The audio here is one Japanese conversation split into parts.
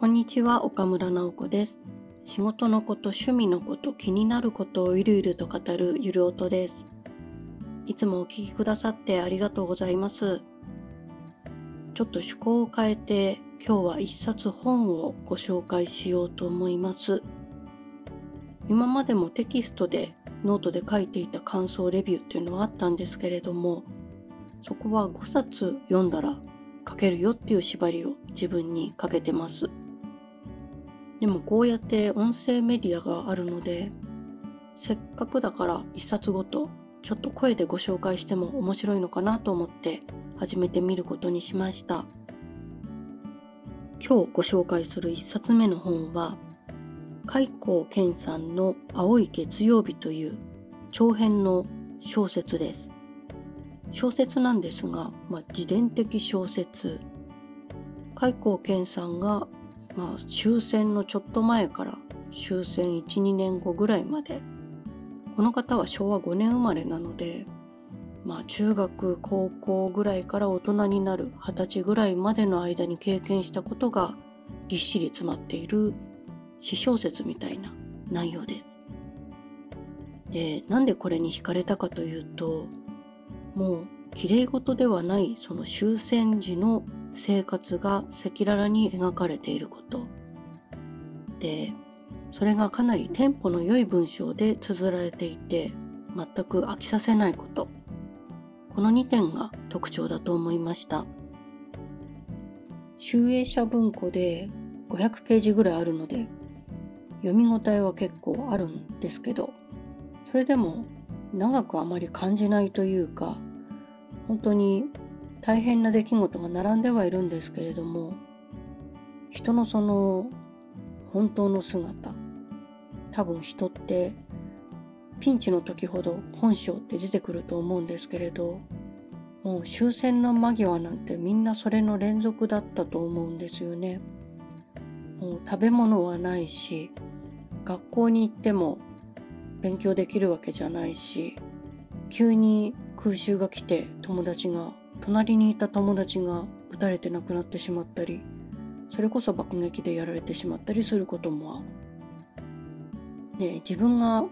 こんにちは岡村直子です。仕事のこと趣味のこと気になることをゆるゆると語るゆる音です。いつもお聞きくださってありがとうございます。ちょっと趣向を変えて今日は一冊本をご紹介しようと思います。今までもテキストでノートで書いていた感想レビューっていうのはあったんですけれどもそこは5冊読んだら書けるよっていう縛りを自分にかけてます。でもこうやって音声メディアがあるのでせっかくだから一冊ごとちょっと声でご紹介しても面白いのかなと思って始めてみることにしました。今日ご紹介する一冊目の本は開口健さんの青い月曜日という長編の小説です。小説なんですが、まあ、自伝的小説開口健さんが、まあ、終戦のちょっと前から終戦12年後ぐらいまでこの方は昭和5年生まれなので、まあ、中学高校ぐらいから大人になる二十歳ぐらいまでの間に経験したことがぎっしり詰まっている詩小説みたいな内容です。でなんでこれに惹かれたかというともう綺麗事ではないその終戦時の生活が赤裸々に描かれていること。でそれがかなりテンポの良い文章で綴られていて全く飽きさせないこと。この2点が特徴だと思いました。集英社文庫で500ページぐらいあるので読み応えは結構あるんですけどそれでも長くあまり感じないというか本当に大変な出来事が並んではいるんですけれども人のその本当の姿多分人ってピンチの時ほど本性って出てくると思うんですけれどもう終戦の間際なんてみんなそれの連続だったと思うんですよね。もう食べ物はないし学校に行っても勉強できるわけじゃないし急に空襲が来て友達が隣にいた友達が撃たれて亡くなってしまったりそれこそ爆撃でやられてしまったりすることもある。で自分が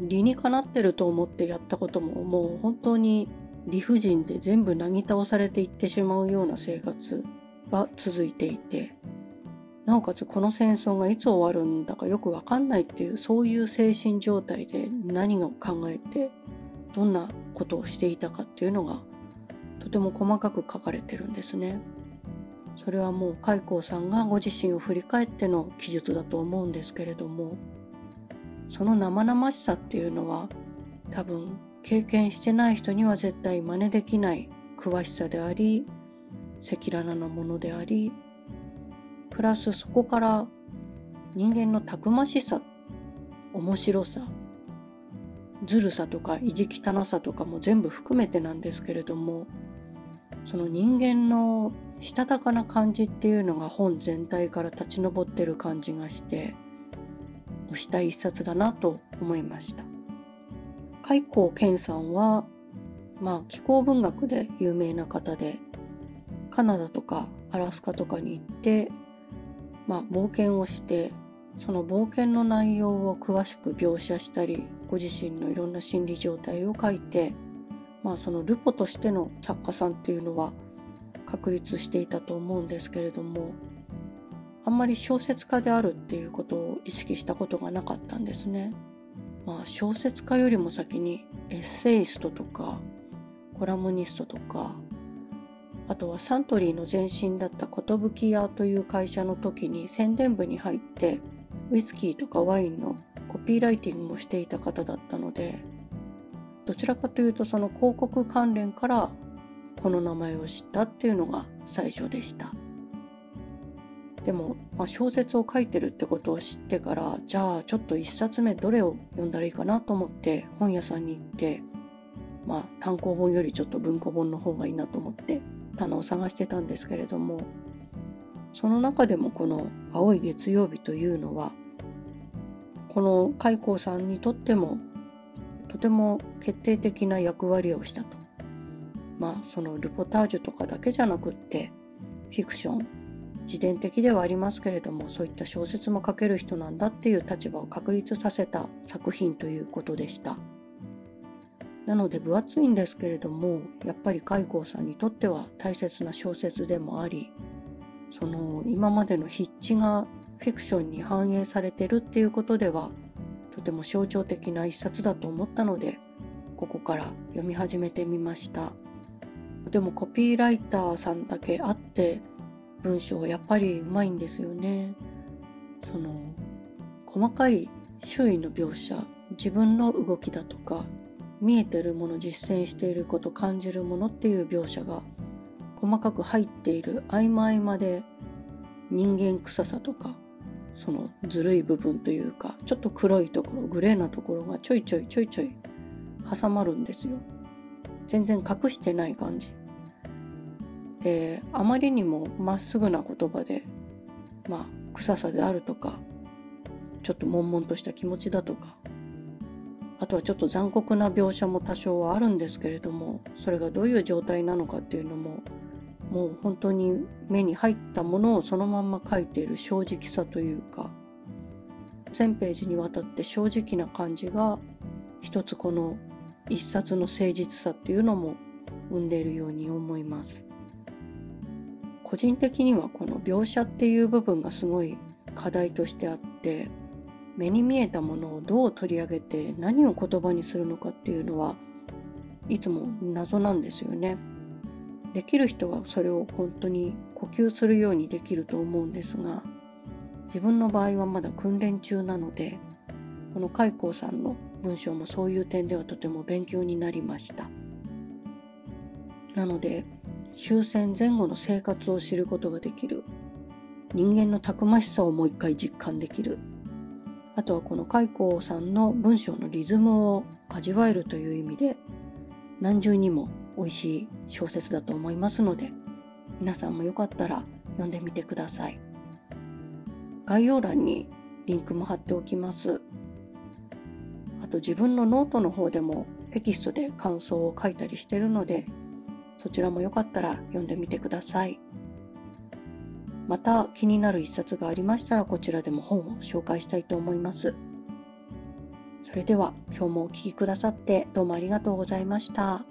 理にかなってると思ってやったことももう本当に理不尽で全部なぎ倒されていってしまうような生活が続いていてなおかつこの戦争がいつ終わるんだかよくわかんないっていうそういう精神状態で何を考えてどんなことをしていたかっていうのがとても細かく書かれてるんですね。それはもう開口さんがご自身を振り返っての記述だと思うんですけれどもその生々しさっていうのは多分経験してない人には絶対真似できない詳しさであり赤裸々なものでありプラスそこから人間のたくましさ面白さずるさとか意地汚さとかも全部含めてなんですけれどもその人間のしたたかな感じっていうのが本全体から立ち上ってる感じがして推した一冊だなと思いました。開口健さんはまあ気候文学で有名な方でカナダとかアラスカとかに行ってまあ冒険をしてその冒険の内容を詳しく描写したりご自身のいろんな心理状態を書いて、まあ、そのルポとしての作家さんっていうのは確立していたと思うんですけれどもあんまり小説家であるっていうことを意識したことがなかったんですね。まあ、小説家よりも先にエッセイストとかコラムニストとかあとはサントリーの前身だった寿屋という会社の時に宣伝部に入ってウイスキーとかワインのコピーライティングもしていた方だったのでどちらかというとその広告関連からこの名前を知ったっていうのが最初でした。でも、まあ、小説を書いてるってことを知ってからじゃあちょっと一冊目どれを読んだらいいかなと思って本屋さんに行ってまあ単行本よりちょっと文庫本の方がいいなと思って棚を探してたんですけれどもその中でもこの「青い月曜日」というのはこの開口さんにとってもとても決定的な役割をしたと。まあそのルポタージュとかだけじゃなくってフィクション自伝的ではありますけれどもそういった小説も書ける人なんだっていう立場を確立させた作品ということでしたなので分厚いんですけれどもやっぱり海光さんにとっては大切な小説でもありその今までの筆致がフィクションに反映されてるっていうことではとても象徴的な一冊だと思ったのでここから読み始めてみました。でもコピーライターさんだけあって文章はやっぱりうまいんですよね。その細かい周囲の描写自分の動きだとか見えてるもの実践していること感じるものっていう描写が細かく入っている合間合間で人間臭さとかそのずるい部分というかちょっと黒いところグレーなところがちょいちょいちょいちょい挟まるんですよ。全然隠してない感じ。であまりにもまっすぐな言葉でまあ臭さであるとかちょっと悶々とした気持ちだとかあとはちょっと残酷な描写も多少はあるんですけれどもそれがどういう状態なのかっていうのももう本当に目に入ったものをそのまんま書いている正直さというか全ページにわたって正直な感じが一つこの一冊の誠実さっていうのも生んでいるように思います。個人的にはこの描写っていう部分がすごい課題としてあって目に見えたものをどう取り上げて何を言葉にするのかっていうのはいつも謎なんですよね。できる人はそれを本当に呼吸するようにできると思うんですが自分の場合はまだ訓練中なのでこの開光さんの文章もそういう点ではとても勉強になりました。なので終戦前後の生活を知ることができる人間のたくましさをもう一回実感できるあとはこの開光さんの文章のリズムを味わえるという意味で何重にも美味しい小説だと思いますので皆さんもよかったら読んでみてください。概要欄にリンクも貼っておきます。あと自分のノートの方でもテキストで感想を書いたりしてるのでそちらもよかったら読んでみてください。また気になる一冊がありましたらこちらでも本を紹介したいと思います。それでは今日もお聴きくださってどうもありがとうございました。